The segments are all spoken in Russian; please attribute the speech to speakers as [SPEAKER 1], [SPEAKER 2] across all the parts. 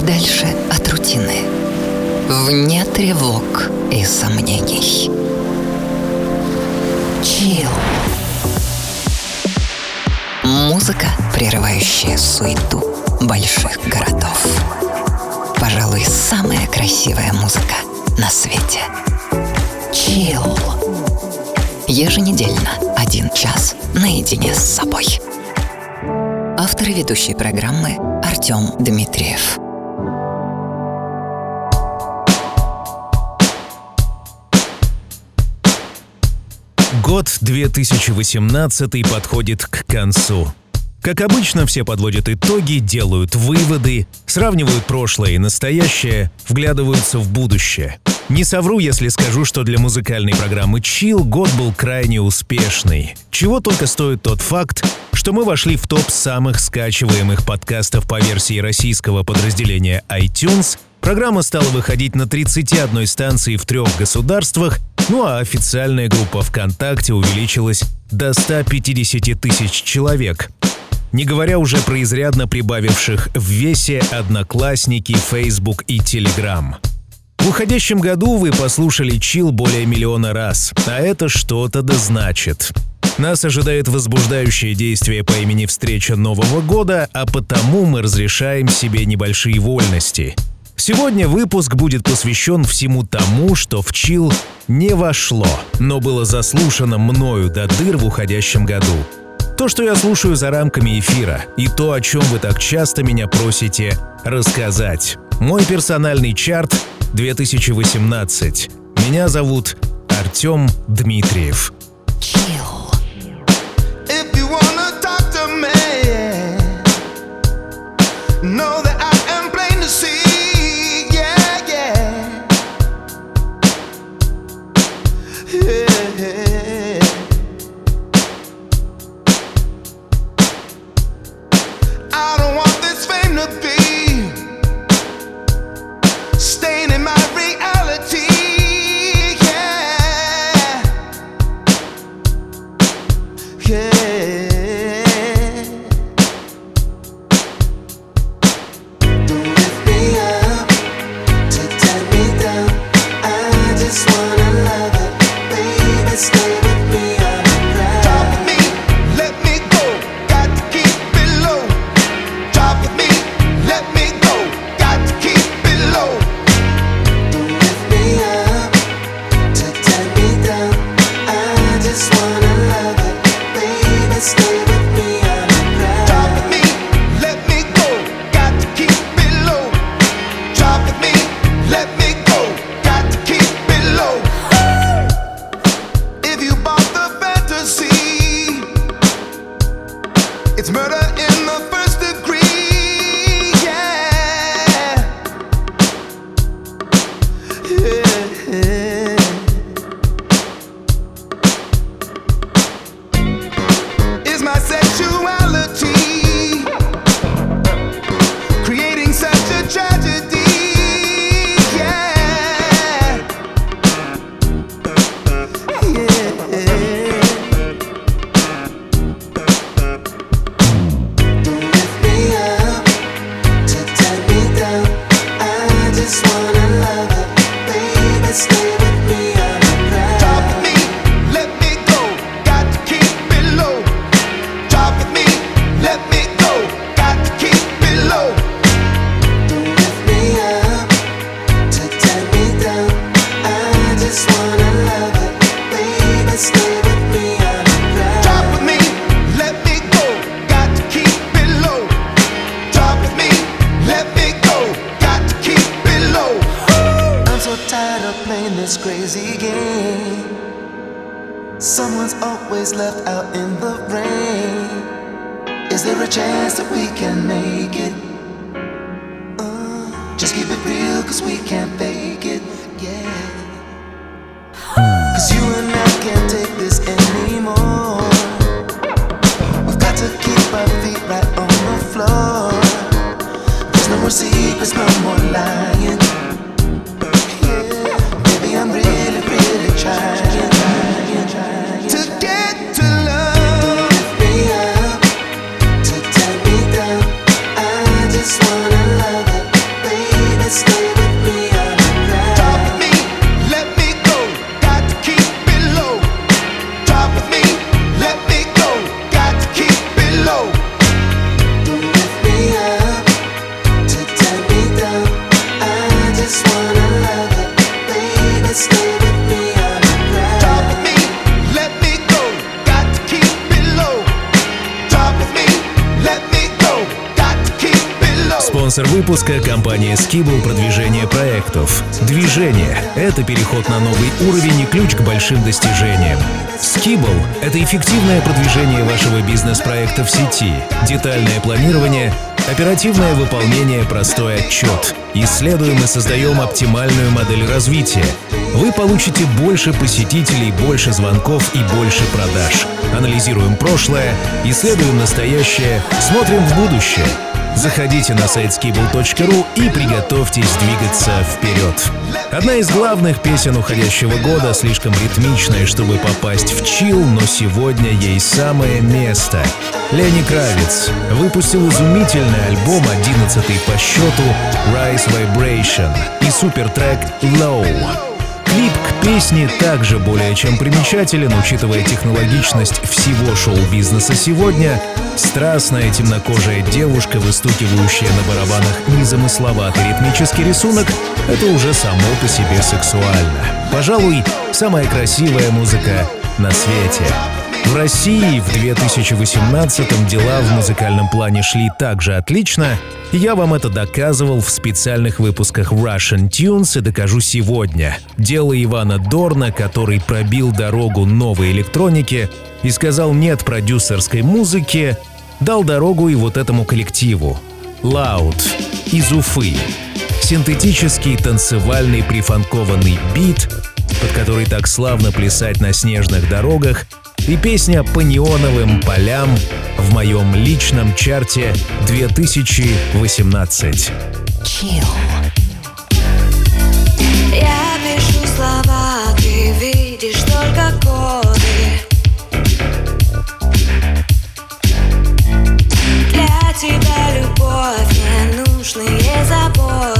[SPEAKER 1] подальше от рутины, вне тревог и сомнений. Чил. Музыка, прерывающая суету больших городов. Пожалуй, самая красивая музыка на свете. Чил. Еженедельно один час наедине с собой. Автор и ведущий программы Артем Дмитриев.
[SPEAKER 2] Год 2018 подходит к концу. Как обычно, все подводят итоги, делают выводы, сравнивают прошлое и настоящее, вглядываются в будущее. Не совру, если скажу, что для музыкальной программы Chill год был крайне успешный. Чего только стоит тот факт, что мы вошли в топ самых скачиваемых подкастов по версии российского подразделения iTunes. Программа стала выходить на 31 станции в трех государствах, ну а официальная группа ВКонтакте увеличилась до 150 тысяч человек. Не говоря уже про изрядно прибавивших в весе Одноклассники, Facebook и Telegram. В уходящем году вы послушали чил более миллиона раз, а это что-то да значит. Нас ожидает возбуждающее действие по имени встреча Нового года, а потому мы разрешаем себе небольшие вольности. Сегодня выпуск будет посвящен всему тому, что в чил не вошло, но было заслушано мною до дыр в уходящем году. То, что я слушаю за рамками эфира, и то, о чем вы так часто меня просите рассказать. Мой персональный чарт 2018. Меня зовут Артем Дмитриев.
[SPEAKER 3] Выпуска – компания Skibble продвижение проектов. Движение – это переход на новый уровень и ключ к большим достижениям. Skibble – это эффективное продвижение вашего бизнес-проекта в сети, детальное планирование, оперативное выполнение, простой отчет. Исследуем и создаем оптимальную модель развития. Вы получите больше посетителей, больше звонков и больше продаж. Анализируем прошлое, исследуем настоящее, смотрим в будущее – Заходите на сайт skibble.ru и приготовьтесь двигаться вперед. Одна из главных песен уходящего года, слишком ритмичная, чтобы попасть в чил, но сегодня ей самое место. Лени Кравец выпустил изумительный альбом, 11 по счету Rise Vibration и супертрек Low. Клип к песне также более чем примечателен, учитывая технологичность всего шоу-бизнеса сегодня. Страстная темнокожая девушка, выстукивающая на барабанах незамысловатый ритмический рисунок, это уже само по себе сексуально. Пожалуй, самая красивая музыка на свете. В России в 2018-м дела в музыкальном плане шли также отлично, я вам это доказывал в специальных выпусках Russian Tunes и докажу сегодня. Дело Ивана Дорна, который пробил дорогу новой электронике и сказал «нет» продюсерской музыке, дал дорогу и вот этому коллективу. Loud из Уфы. Синтетический танцевальный прифанкованный бит, под который так славно плясать на снежных дорогах — и песня по неоновым полям в моем личном чарте 2018. Chill.
[SPEAKER 4] Я пишу слова, ты видишь только коды Для тебя любовь, ненужные заботы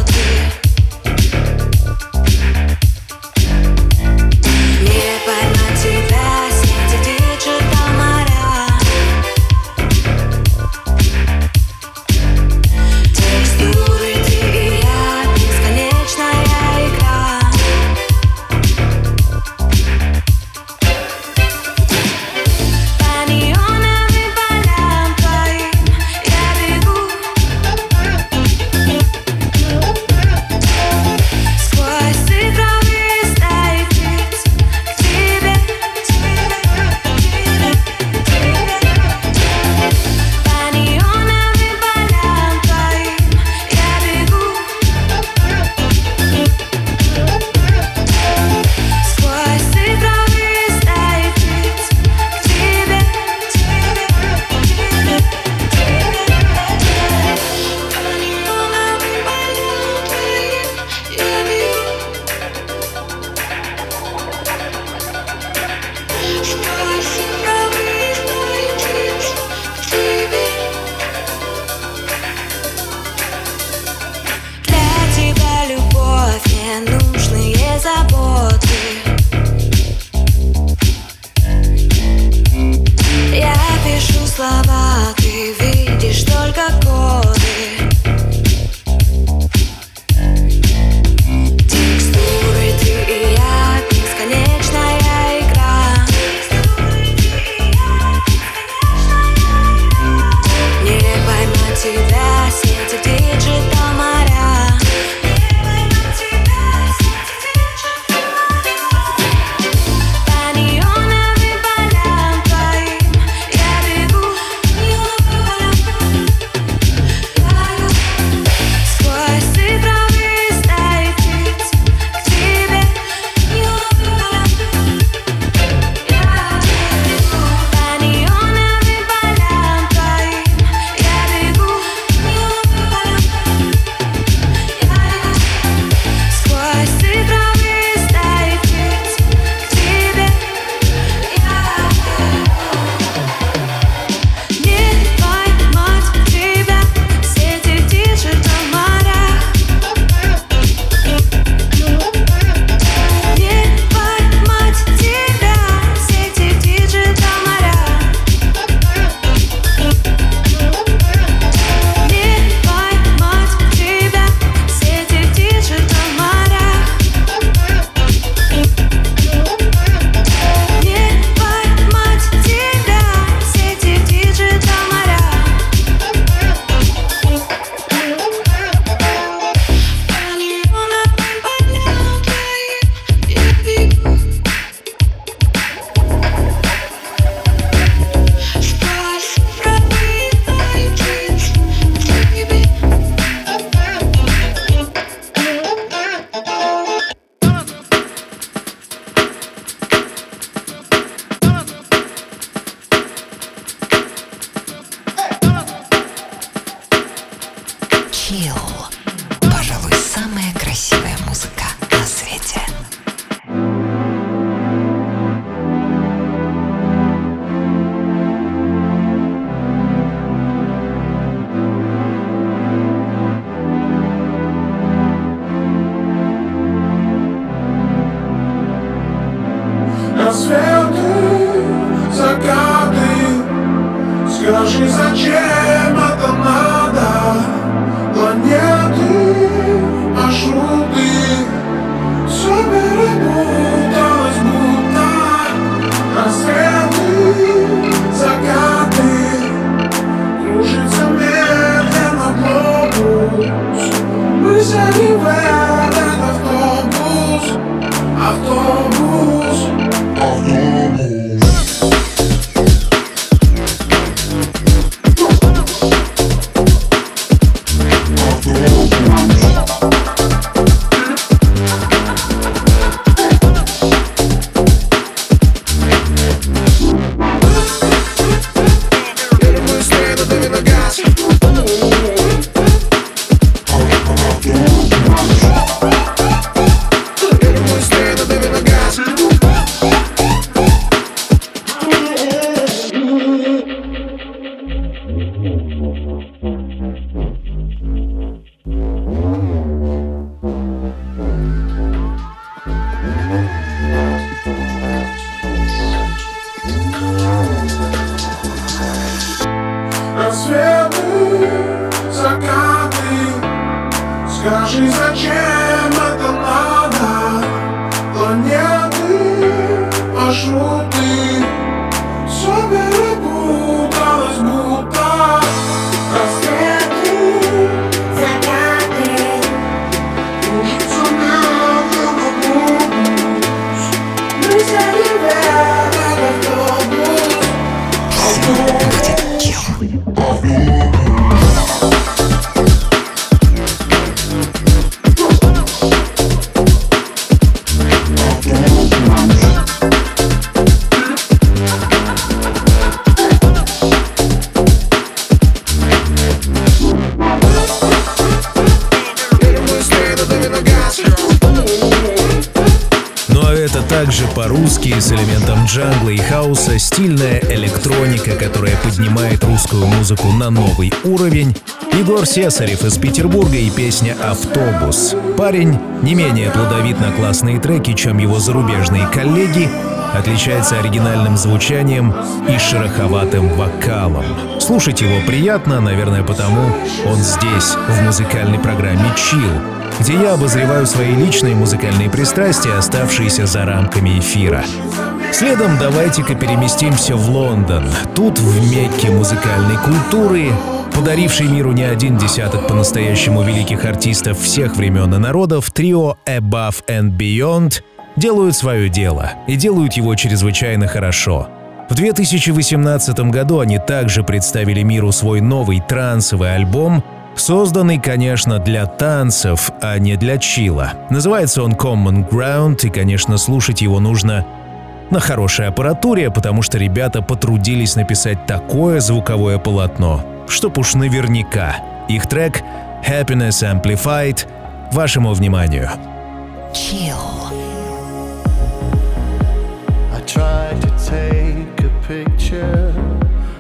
[SPEAKER 3] элементом джангла и хаоса стильная электроника, которая поднимает русскую музыку на новый уровень. Егор Сесарев из Петербурга и песня «Автобус». Парень не менее плодовит на классные треки, чем его зарубежные коллеги, отличается оригинальным звучанием и шероховатым вокалом. Слушать его приятно, наверное, потому он здесь, в музыкальной программе «Chill», где я обозреваю свои личные музыкальные пристрастия, оставшиеся за рамками эфира. Следом давайте-ка переместимся в Лондон. Тут, в Мекке музыкальной культуры, подаривший миру не один десяток по-настоящему великих артистов всех времен и народов, трио Above and Beyond делают свое дело и делают его чрезвычайно хорошо. В 2018 году они также представили миру свой новый трансовый альбом, созданный, конечно, для танцев, а не для чила. Называется он Common Ground, и, конечно, слушать его нужно на хорошей аппаратуре, потому что ребята потрудились написать такое звуковое полотно, чтоб уж наверняка. Их трек Happiness Amplified вашему вниманию.
[SPEAKER 1] Chill.
[SPEAKER 5] I tried to take a picture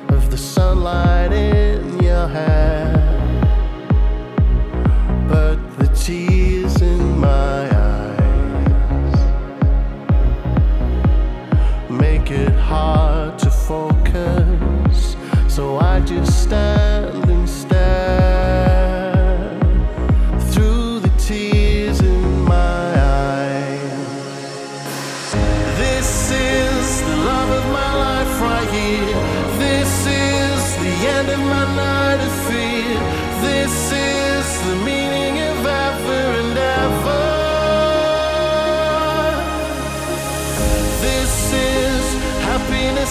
[SPEAKER 5] of the sunlight in your hair,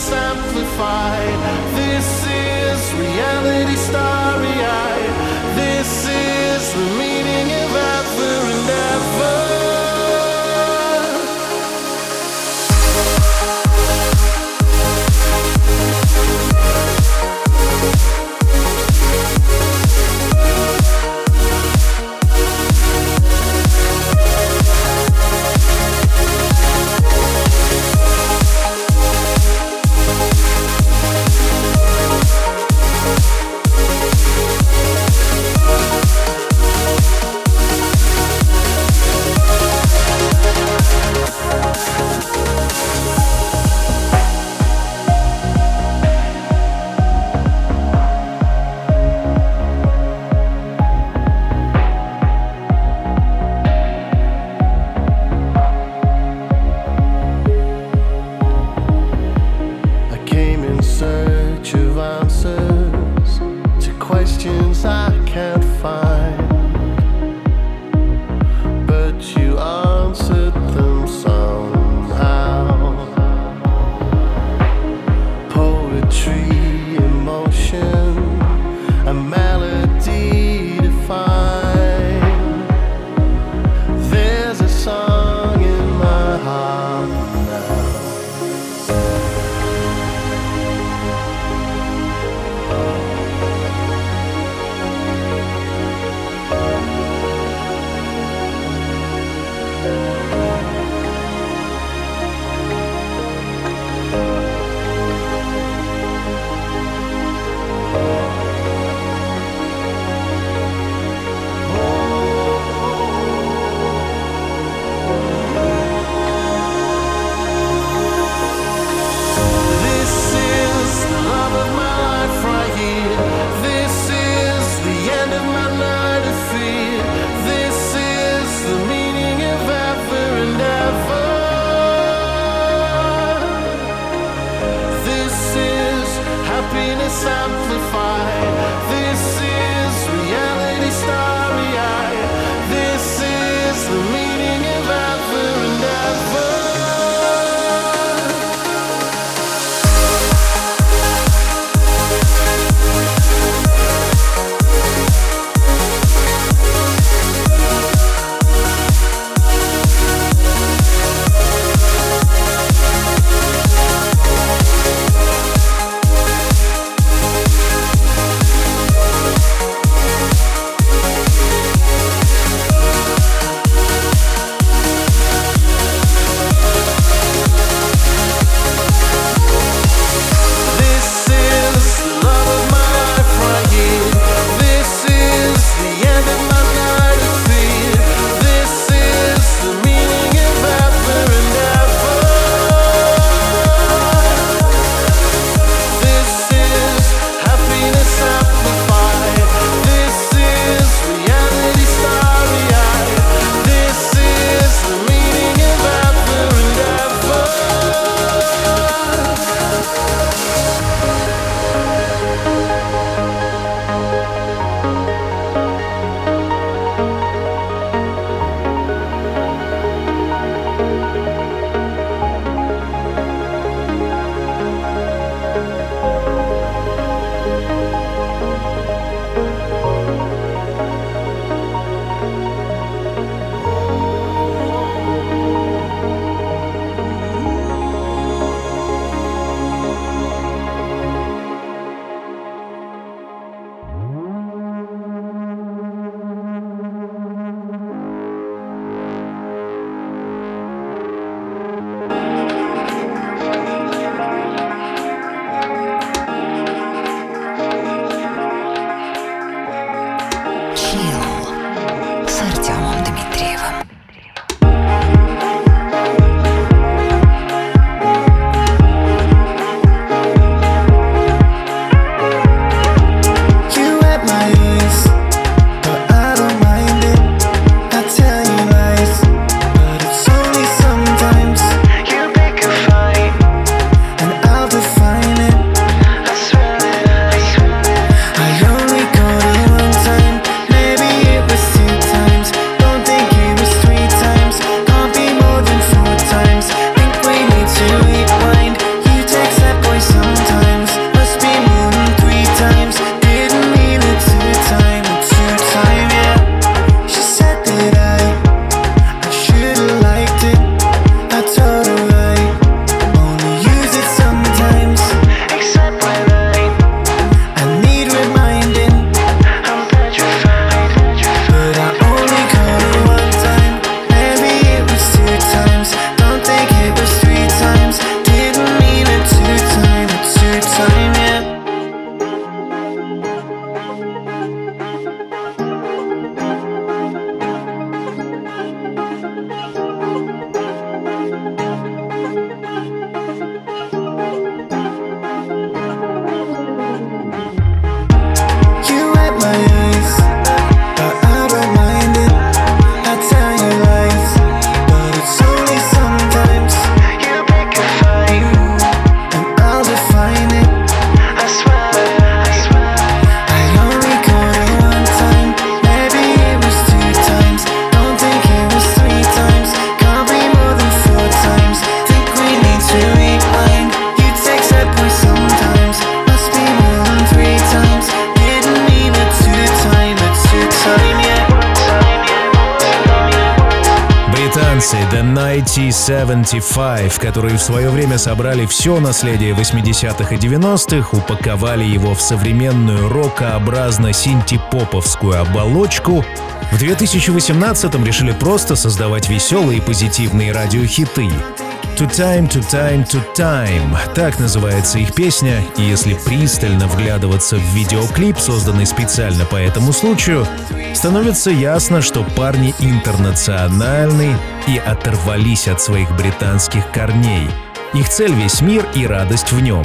[SPEAKER 5] amplified. This is reality starry
[SPEAKER 3] 1975, которые в свое время собрали все наследие 80-х и 90-х, упаковали его в современную рокообразно-синтепоповскую оболочку, в 2018-м решили просто создавать веселые и позитивные радиохиты. To Time, To Time, To Time. Так называется их песня, и если пристально вглядываться в видеоклип, созданный специально по этому случаю, становится ясно, что парни интернациональны и оторвались от своих британских корней. Их цель весь мир и радость в нем.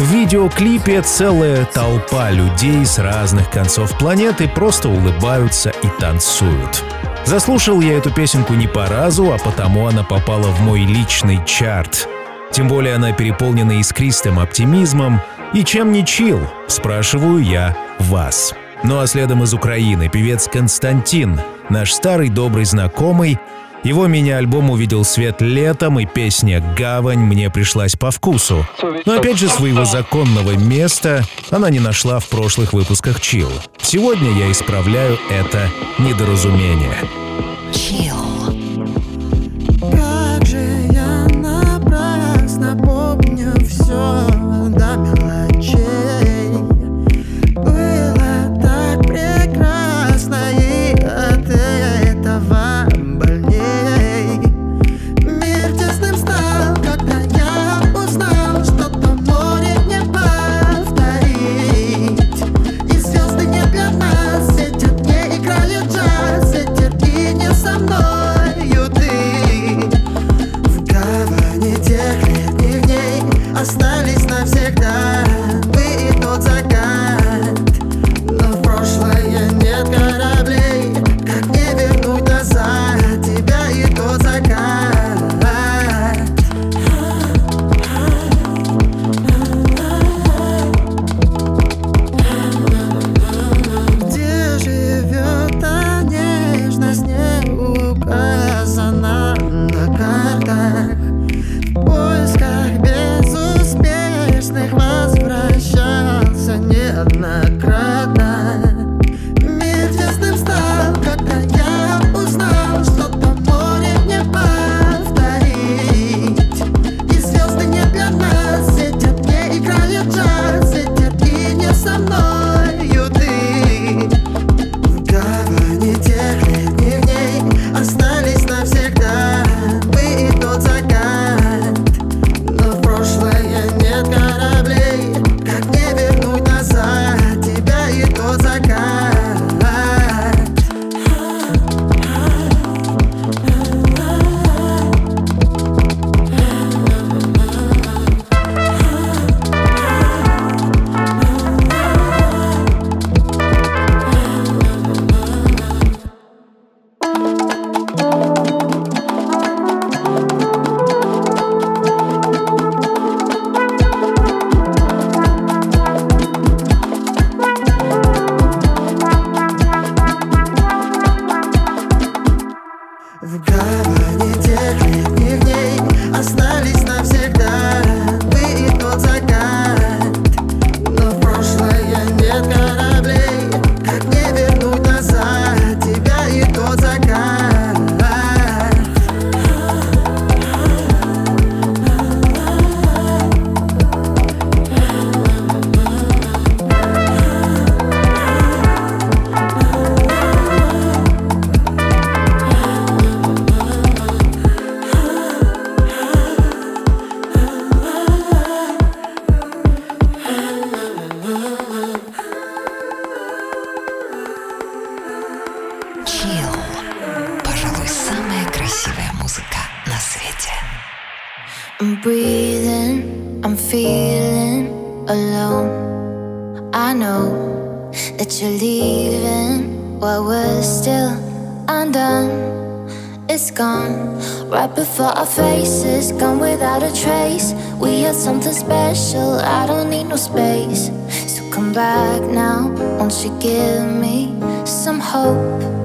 [SPEAKER 3] В видеоклипе целая толпа людей с разных концов планеты просто улыбаются и танцуют. Заслушал я эту песенку не по разу, а потому она попала в мой личный чарт. Тем более она переполнена искристым оптимизмом. И чем не чил, спрашиваю я вас. Ну а следом из Украины певец Константин, наш старый добрый знакомый, его мини-альбом увидел свет летом, и песня «Гавань» мне пришлась по вкусу. Но опять же, своего законного места она не нашла в прошлых выпусках «Чил». Сегодня я исправляю это недоразумение.
[SPEAKER 6] Chill.
[SPEAKER 4] You give me some hope?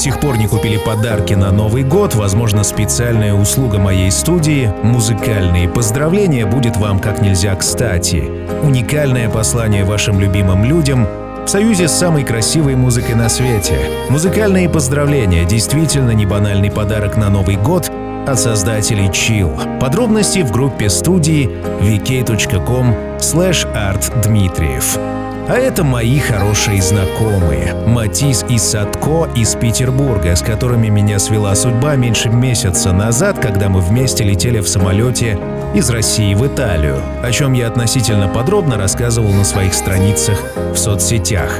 [SPEAKER 3] Сих пор не купили подарки на Новый год, возможно, специальная услуга моей студии «Музыкальные поздравления» будет вам как нельзя кстати. Уникальное послание вашим любимым людям в союзе с самой красивой музыкой на свете. Музыкальные поздравления – действительно не банальный подарок на Новый год от создателей Chill. Подробности в группе студии vk.com artdmitriev. А это мои хорошие знакомые. Матис и Садко из Петербурга, с которыми меня свела судьба меньше месяца назад, когда мы вместе летели в самолете из России в Италию, о чем я относительно подробно рассказывал на своих страницах в соцсетях.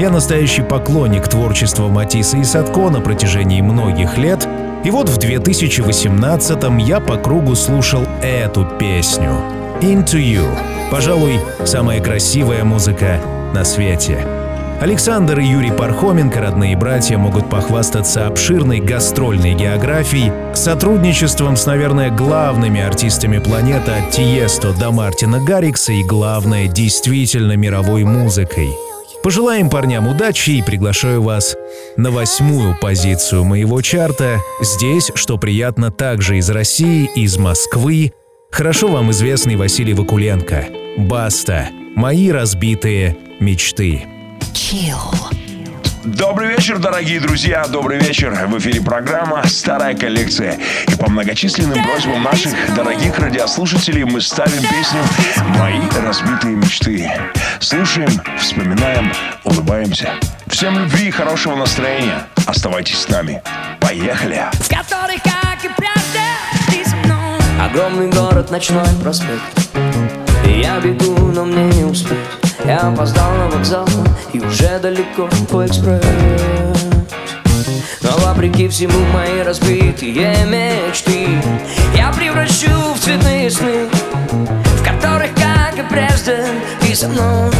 [SPEAKER 3] Я настоящий поклонник творчества Матисса и Садко на протяжении многих лет, и вот в 2018-м я по кругу слушал эту песню «Into You». Пожалуй, самая красивая музыка на свете. Александр и Юрий Пархоменко, родные братья, могут похвастаться обширной гастрольной географией, сотрудничеством с, наверное, главными артистами планеты от Тиесто до Мартина Гаррикса и, главное, действительно мировой музыкой. Пожелаем парням удачи и приглашаю вас на восьмую позицию моего чарта. Здесь, что приятно, также из России, из Москвы, хорошо вам известный Василий Вакуленко. Баста. Мои разбитые мечты.
[SPEAKER 6] Chill.
[SPEAKER 7] Добрый вечер, дорогие друзья, добрый вечер. В эфире программа «Старая коллекция». И по многочисленным просьбам наших дорогих радиослушателей мы ставим песню «Мои разбитые мечты». Слушаем, вспоминаем, улыбаемся. Всем любви и хорошего настроения. Оставайтесь с нами. Поехали!
[SPEAKER 8] в которых, как и мной. Огромный город, ночной проспект. Я бегу, но мне не успеть. Я опоздал на вокзал И уже далеко по экспресс. Но вопреки всему мои разбитые мечты Я превращу в цветные сны В которых, как и прежде, ты со мной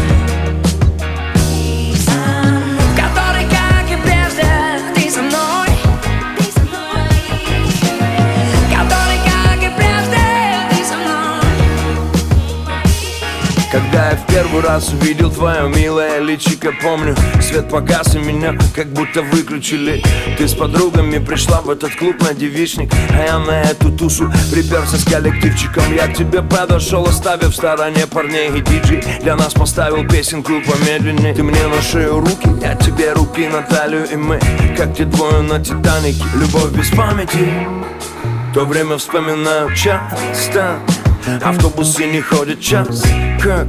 [SPEAKER 9] Когда я в первый раз увидел твое милое личико Помню, свет погас и меня как будто выключили. Ты с подругами пришла в этот клуб на девичник А я на эту тушу приперся с коллективчиком. Я к тебе подошел, оставив в стороне парней и диджей. Для нас поставил песенку помедленнее Ты мне на шею руки, я тебе руки на талию. И мы, как те двое на Титанике Любовь без памяти. То время вспоминаю часто Автобусы не ходят час. Как?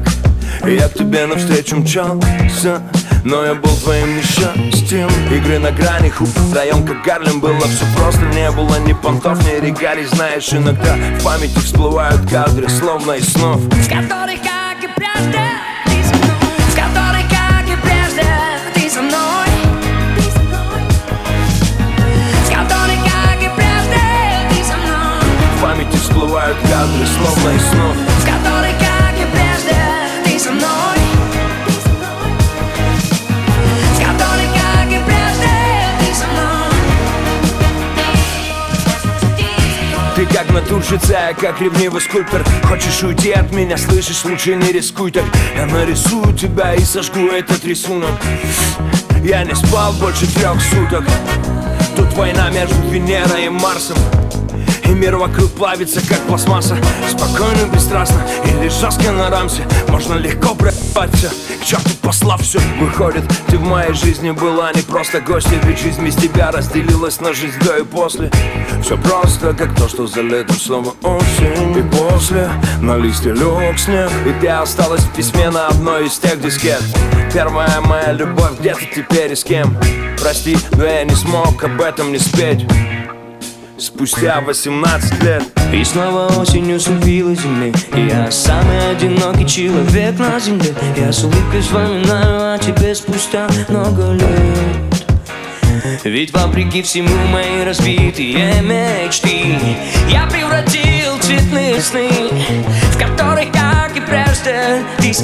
[SPEAKER 9] Я к тебе навстречу мчался Но я был твоим несчастьем. Игры на грани, хуп, втроем как Гарлем Было все просто, не было ни понтов, ни регалий Знаешь, иногда в памяти всплывают кадры Словно из снов.
[SPEAKER 8] В которых, как и прежде,
[SPEAKER 9] всплывают кадры Словно снов.
[SPEAKER 8] В и прежде, ты со мной. В которых, как и прежде, ты со мной.
[SPEAKER 9] Ты как натурщица, я как ревнивый скульптор. Хочешь уйти от меня, слышишь, лучше не рискуй так. Я нарисую тебя и сожгу этот рисунок. Я не спал больше трех суток. Тут война между Венерой и Марсом И мир вокруг плавится, как пластмасса. Спокойно, бесстрастно Или жестко на рамсе. Можно легко проебать все К черту послав все Выходит, ты в моей жизни была не просто гостья Ведь жизнь без тебя разделилась на жизнь до и после. Все просто, как то, что за летом снова осень. И после на листе лег снег. И ты осталась в письме на одной из тех дискет. Первая моя любовь, где ты теперь и с кем? Прости, но я не смог об этом не спеть Спустя 18 лет.
[SPEAKER 8] И снова осенью слепила земли. Я самый одинокий человек на земле. Я с улыбкой вспоминаю о тебе спустя много лет. Ведь вопреки всему мои разбитые мечты Я превратил цветные сны В которых, как и прежде, ты со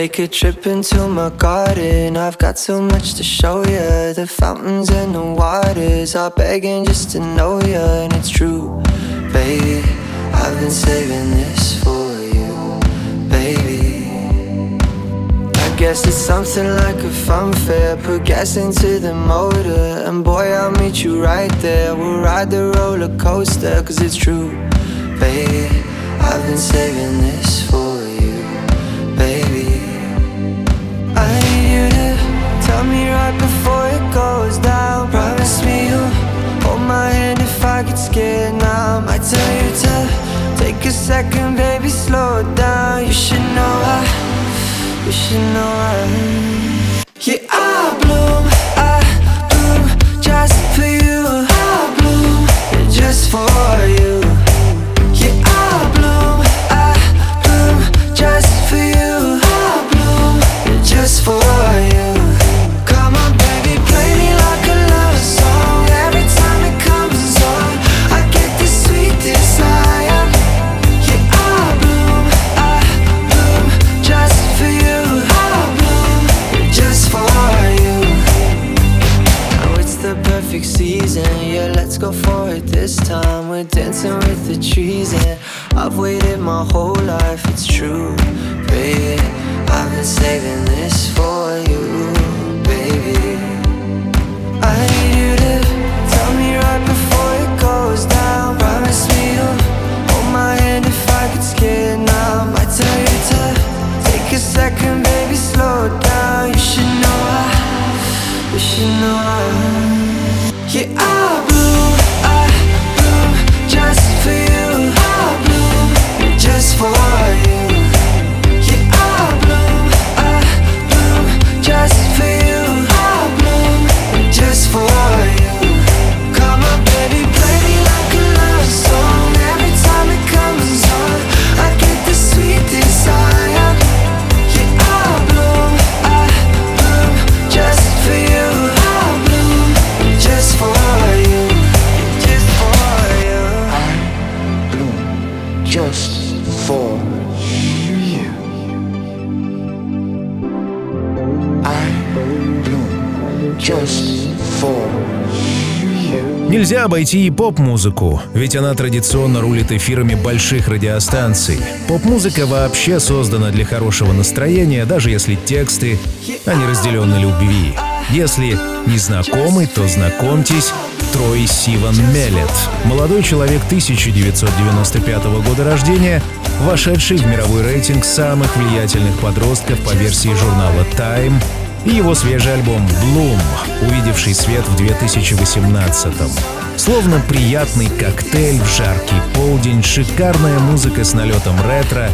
[SPEAKER 10] Take a trip into my garden. I've got so much to show you. The fountains and the waters are begging just to know you, and it's true, baby. I've been saving this for you, baby. I guess it's something like a fun fair. Put gas into the motor, and boy, I'll meet you right there. We'll ride the roller coaster, cause it's true, baby. I've been saving this tell me right before it goes down. Promise me you'll hold my hand if I get scared now. I might tell you to take a second, baby, slow down. You should know I, you should know I. Yeah, I bloom, I bloom just for you. I bloom just for you.
[SPEAKER 3] Обойти и поп-музыку, ведь она традиционно рулит эфирами больших радиостанций. Поп-музыка вообще создана для хорошего настроения, даже если тексты о неразделенной любви. Если не знакомы, то знакомьтесь, Трой Сиван Меллет. Молодой человек 1995 года рождения, вошедший в мировой рейтинг самых влиятельных подростков по версии журнала Time, и его свежий альбом «Bloom», увидевший свет в 2018-м. Словно приятный коктейль в жаркий полдень, шикарная музыка с налетом ретро,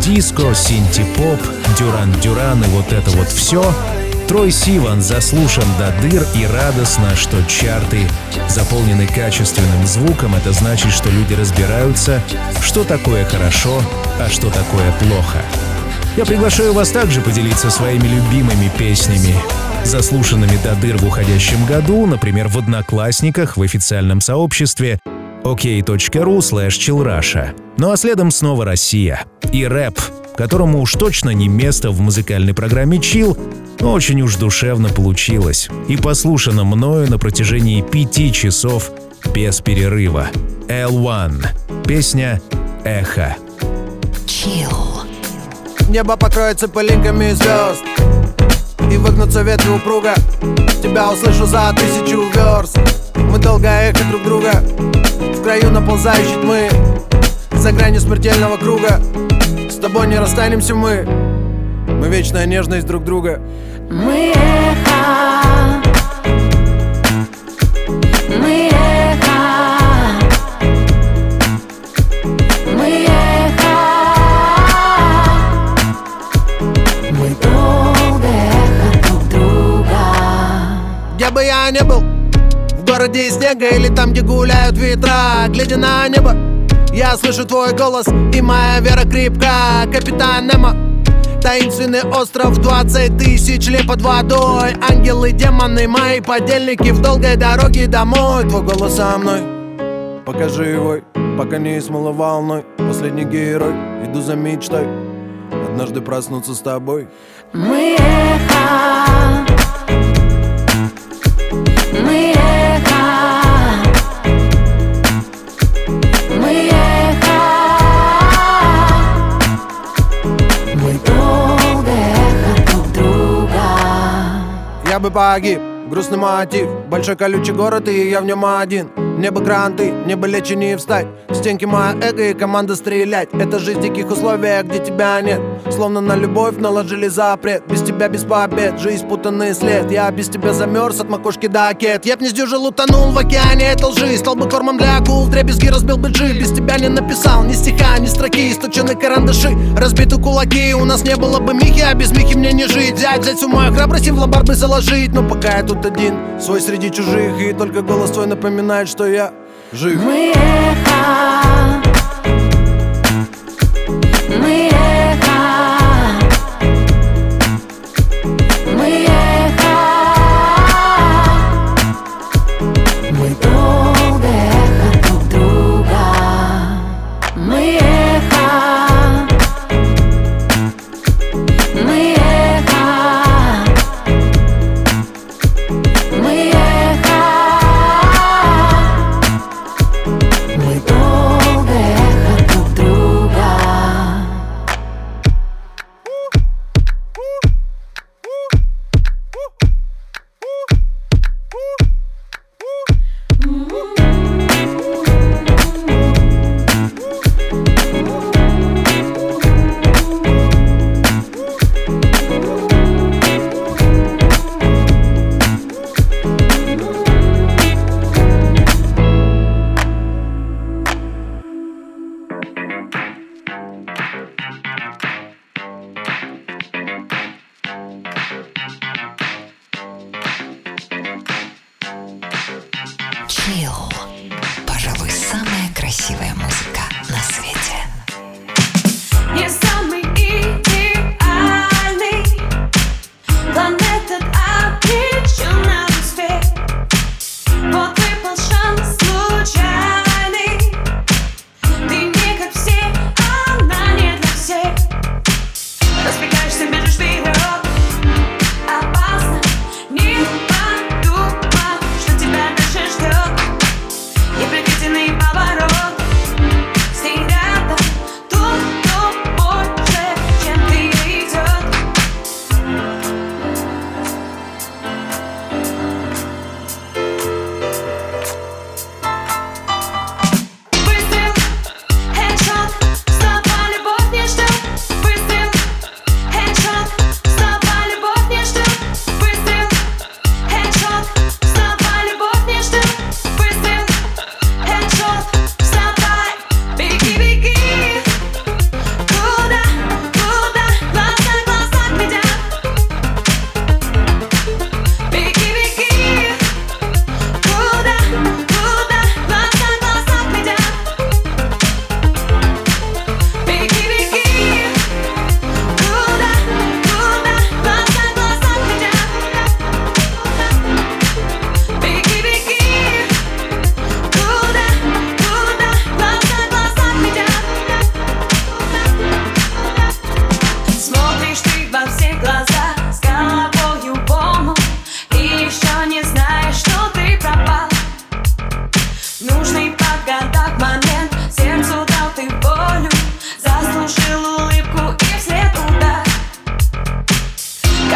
[SPEAKER 3] диско, синти-поп, дюран-дюран и вот это вот все — Трой Сиван заслушан до дыр и радостно, что чарты заполнены качественным звуком. Это значит, что люди разбираются, что такое хорошо, а что такое плохо. Я приглашаю вас также поделиться своими любимыми песнями, заслушанными до дыр в уходящем году, например, в «Одноклассниках», в официальном сообществе, ok.ru slash chillrusha. Ну а следом снова Россия. И рэп, которому уж точно не место в музыкальной программе Chill, но очень уж душевно получилось. И послушано мною на протяжении пяти часов без перерыва. L1. Песня «Эхо».
[SPEAKER 6] Chill.
[SPEAKER 11] Небо покроется пылинками звезд И выгнутся ветви упруга Тебя услышу за тысячу верст. Мы долго эхо друг друга В краю наползающей тьмы За гранью смертельного круга. С тобой не расстанемся мы Мы вечная нежность друг друга.
[SPEAKER 4] Мы эхо
[SPEAKER 11] Где бы я ни был. В городе снега или там, где гуляют ветра Глядя на небо Я слышу твой голос И моя вера крепка Капитан Немо. Таинственный остров, 20 тысяч лет под водой. Ангелы, демоны, мои подельники В долгой дороге домой. Твой голос со мной. Покажи его, пока не смыло волной. Последний герой, иду за мечтой. Однажды проснуться с тобой.
[SPEAKER 4] Мы эхо Мы эхо. Мы эхо. Мы долго эхо друг друга.
[SPEAKER 11] Я бы погиб, грустный мотив. Большой колючий город, и я в нем один Небо гранты, небо лечи не встать. Стенки моя эго и команда стрелять. Это жизнь в диких условиях, где тебя нет. Словно на любовь наложили запрет. Без тебя без побед, жизнь путанный след. Я без тебя замерз от макушки до кет. Я б не сдюжил, утонул в океане этой лжи. Стал бы кормом для акул, в дребезги разбил бы джи. Без тебя не написал ни стиха, ни строки. Стучены карандаши, разбиты кулаки. У нас не было бы Михи, а без Михи мне не жить. Взять, взять всю мою храбрость и в лобар бы заложить. Но пока я тут один, свой среди чужих. И только голос твой напоминает, что я жив.
[SPEAKER 4] Мы эхо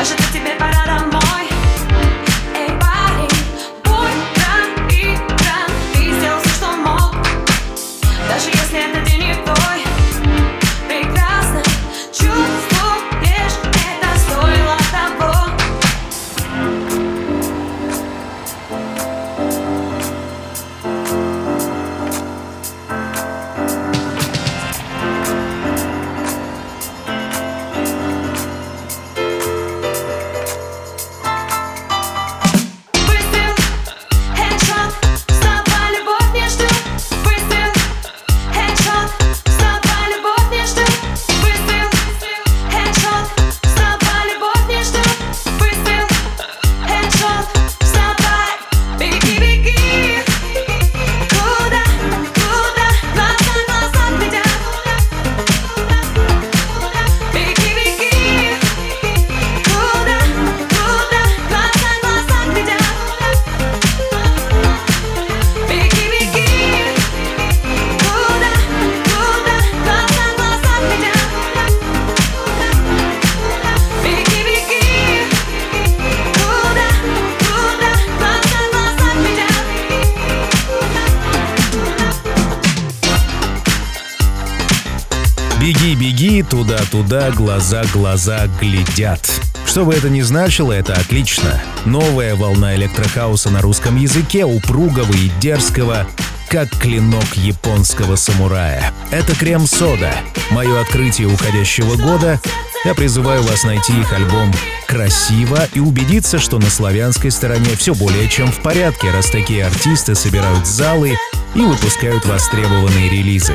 [SPEAKER 4] может
[SPEAKER 3] у тебя туда-туда, глаза, глаза глядят. Что бы это ни значило, это отлично. Новая волна электрохауса на русском языке, упругого и дерзкого, как клинок японского самурая. Это крем-сода. Мое открытие уходящего года. Я призываю вас найти их альбом красиво и убедиться, что на славянской стороне все более чем в порядке, раз такие артисты собирают залы и выпускают востребованные релизы.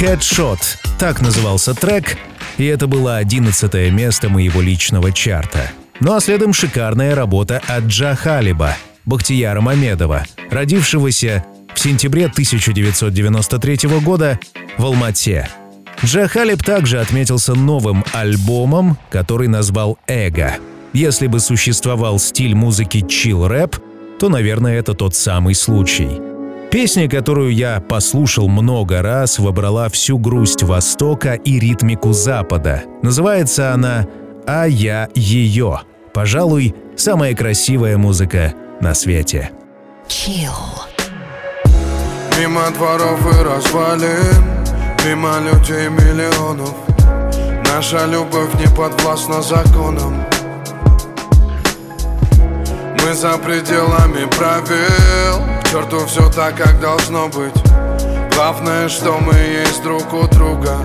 [SPEAKER 3] Headshot — так назывался трек, и это было 11 место моего личного чарта. Ну а следом шикарная работа от Джа Халиба, Бахтияра Мамедова, родившегося в сентябре 1993 года в Алмате. Джа Халиб также отметился новым альбомом, который назвал «Эго». Если бы существовал стиль музыки чил-рэп, то, наверное, это тот самый случай. Песня, которую я послушал много раз, вобрала всю грусть Востока и ритмику Запада. Называется она «А я ее». Пожалуй, самая красивая музыка на свете.
[SPEAKER 6] Chill.
[SPEAKER 12] Мимо дворов и развалин Мимо людей миллионов Наша любовь не подвластна законам Мы за пределами правил черту все так, как должно быть. Главное, что мы есть друг у друга.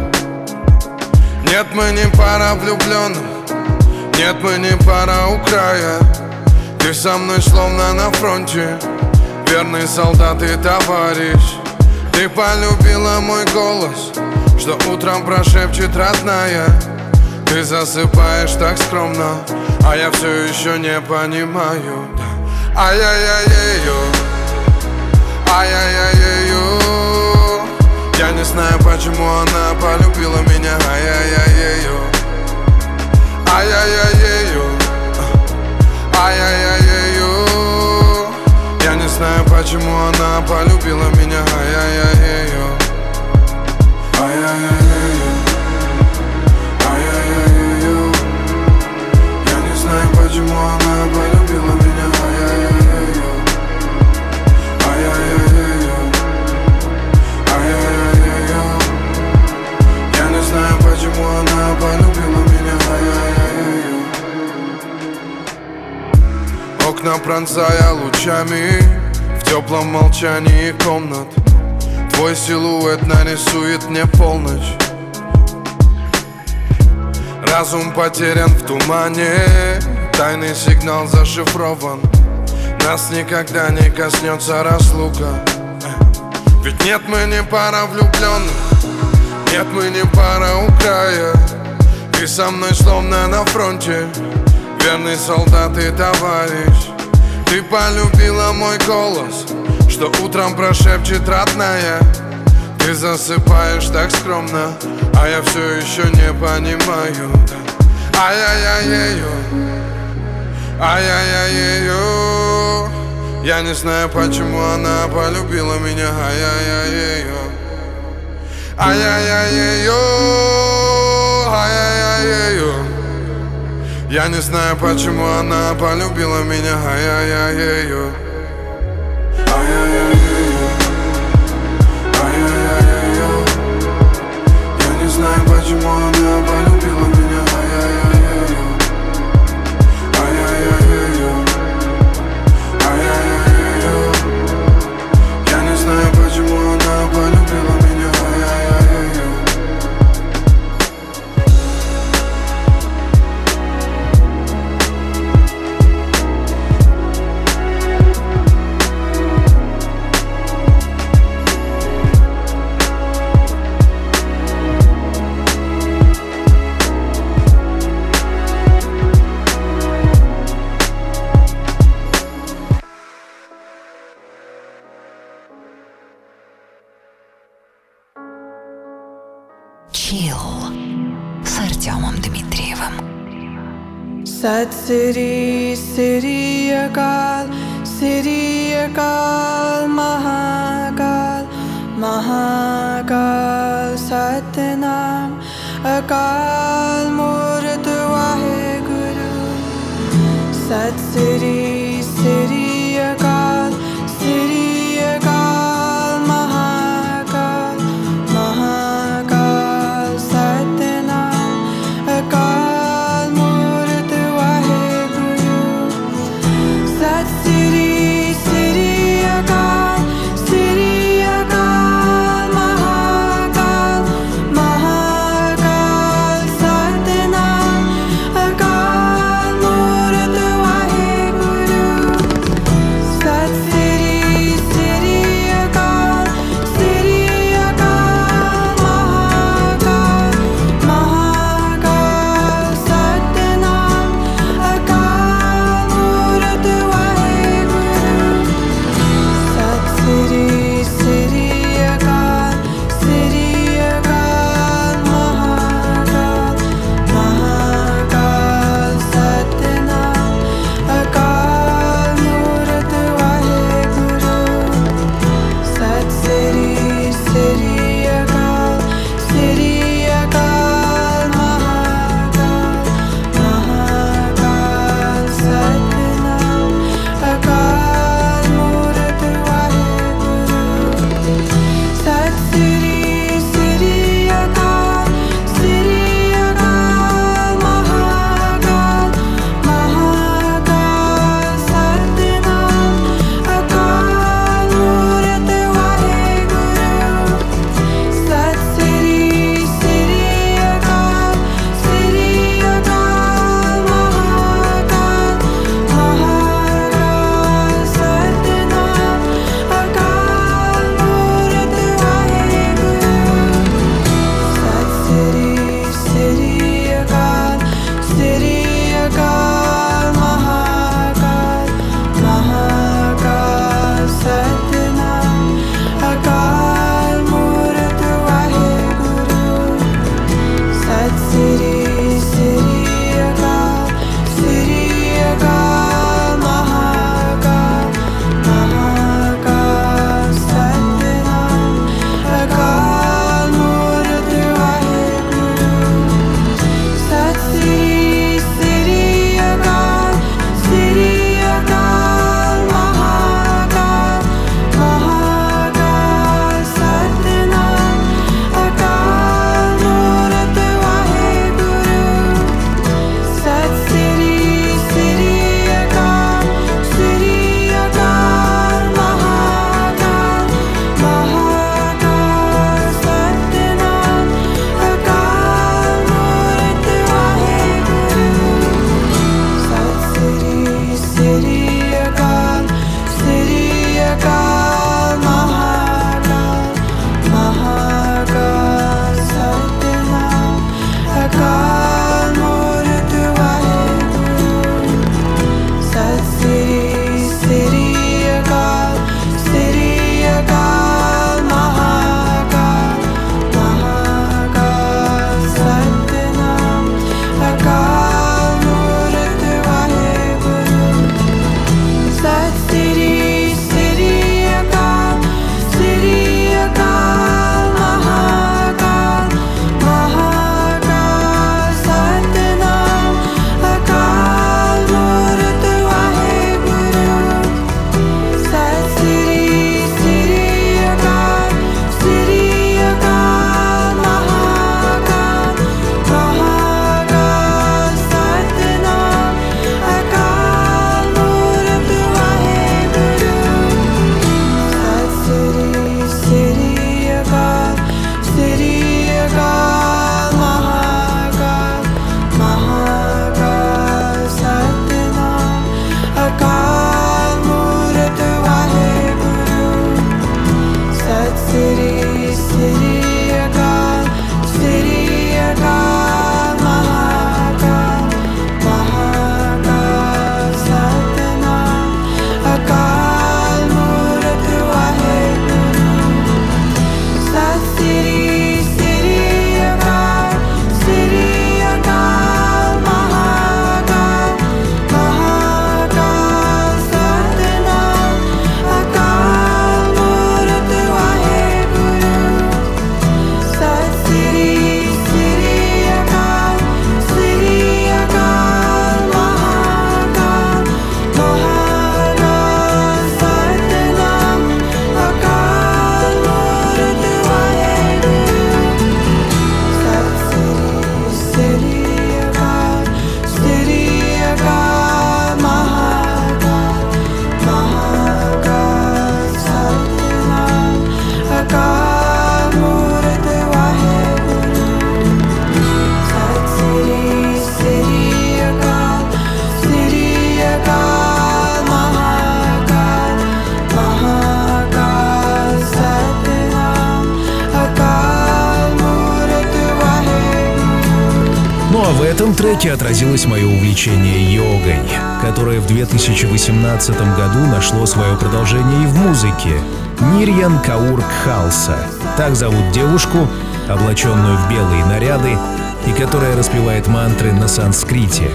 [SPEAKER 12] Нет, мы не пара влюбленных Нет, мы не пара у края. Ты со мной словно на фронте. Верный солдат и товарищ. Ты полюбила мой голос Что утром прошепчет родная. Ты засыпаешь так скромно А я все еще не понимаю. Ай-яй-яй-ее Ай-яй-яй-ее Я не знаю, почему она полюбила меня. Ай-яй-яй-ее Ай-яй-яй-ее Ай-яй-яй-ее Я не знаю, почему она полюбила меня. Ай-яй-яй-ее Ай-яй-яй-ее Ай-яй-яй-ее Я не знаю, почему она полюбила почему она полюбила меня Окна пронзая лучами В теплом молчании комнат. Твой силуэт нарисует мне полночь. Разум потерян в тумане Тайный сигнал зашифрован. Нас никогда не коснется разлука. Ведь нет, мы не пара влюбленных Нет, мы не пара у края. Ты со мной словно на фронте. Верный солдат и товарищ. Ты полюбила мой голос Что утром прошепчет родная. Ты засыпаешь так скромно А я все еще не понимаю. Ай-яй-яй-ее Ай-яй-яй-ее Я не знаю, почему она полюбила меня. Ай-яй-яй-ее Ай-яй-яй-ее Ай-яй-яй-ее Я не знаю, почему она полюбила меня Ай-яй-яй-ее Ай-яй-яй-ее Ай-яй-яй-ее Я не знаю, почему
[SPEAKER 6] Chill с Артемом Дмитриевым.
[SPEAKER 13] Sat Siri Siri Akal Siri Akal Mahakal Mahakal Satnam Akal Murd Waheguru Sat
[SPEAKER 3] этом треке отразилось мое увлечение йогой, которое в 2018 году нашло свое продолжение и в музыке. Нирьян Каур Кхалса. Так зовут девушку, облаченную в белые наряды, и которая распевает мантры на санскрите.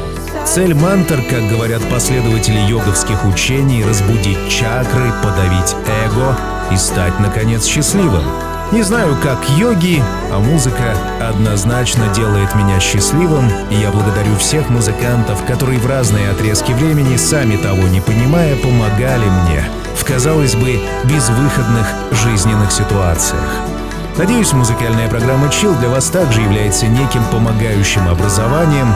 [SPEAKER 3] Цель мантр, как говорят последователи йоговских учений, разбудить чакры, подавить эго и стать, наконец, счастливым. Не знаю, как йоги, а музыка однозначно делает меня счастливым, и я благодарю всех музыкантов, которые в разные отрезки времени, сами того не понимая, помогали мне в, казалось бы, безвыходных жизненных ситуациях. Надеюсь, музыкальная программа Chill для вас также является неким помогающим образованием.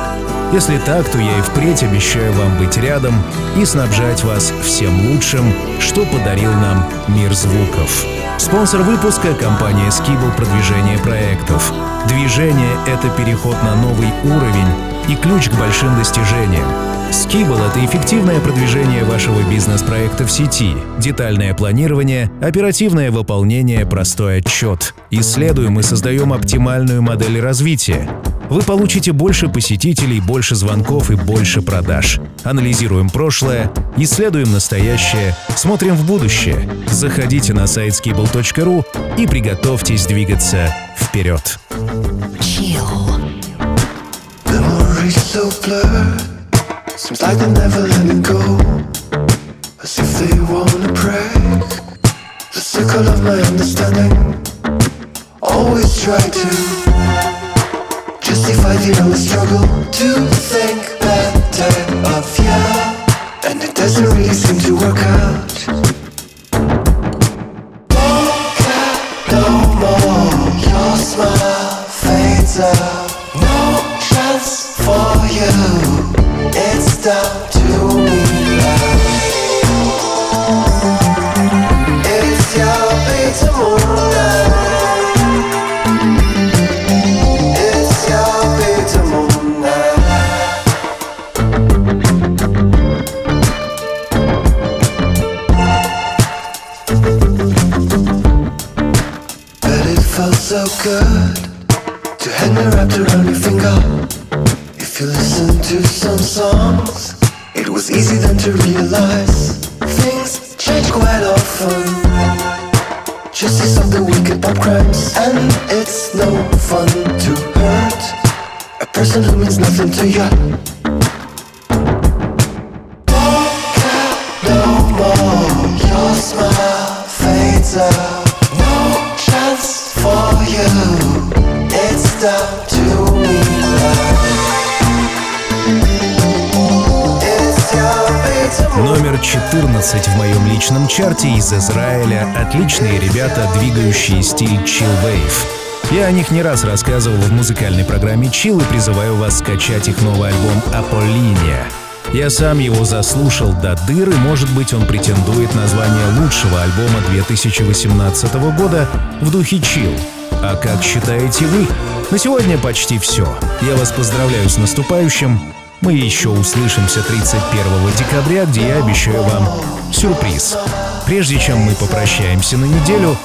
[SPEAKER 3] Если так, то я и впредь обещаю вам быть рядом и снабжать вас всем лучшим, что подарил нам мир звуков. Спонсор выпуска — компания Skibble продвижение проектов. Движение — это переход на новый уровень и ключ к большим достижениям. Skibble — это эффективное продвижение вашего бизнес-проекта в сети, детальное планирование, оперативное выполнение, простой отчет. Исследуем и создаем оптимальную модель развития. Вы получите больше посетителей, больше звонков и больше продаж. Анализируем прошлое, исследуем настоящее, смотрим в будущее. Заходите на сайт skibble.ru и приготовьтесь двигаться вперед.
[SPEAKER 2] Blurred. Seems like they're never letting go. As if they wanna break the circle of my understanding. Always try to justify the old struggle to think better
[SPEAKER 3] стиль Chill Wave». Я о них не раз рассказывал в музыкальной программе Chill и призываю вас скачать их новый альбом «Аполлиния». Я сам его заслушал до дыр, и, может быть, он претендует на звание лучшего альбома 2018 года в духе Chill. А как считаете вы? На сегодня почти все. Я вас поздравляю с наступающим. Мы еще услышимся 31 декабря, где я обещаю вам сюрприз. Прежде чем мы попрощаемся на неделю,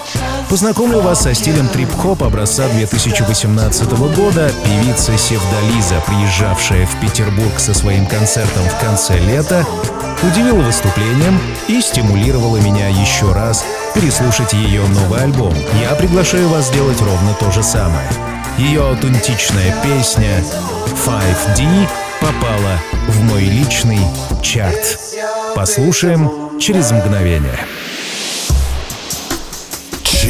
[SPEAKER 3] познакомлю вас со стилем трип-хоп образца 2018 года. Певица Севдализа, приезжавшая в Петербург со своим концертом в конце лета, удивила выступлением и стимулировала меня еще раз переслушать ее новый альбом. Я приглашаю вас сделать ровно то же самое. Ее аутентичная песня 5D попала в мой личный чарт. Послушаем через мгновение.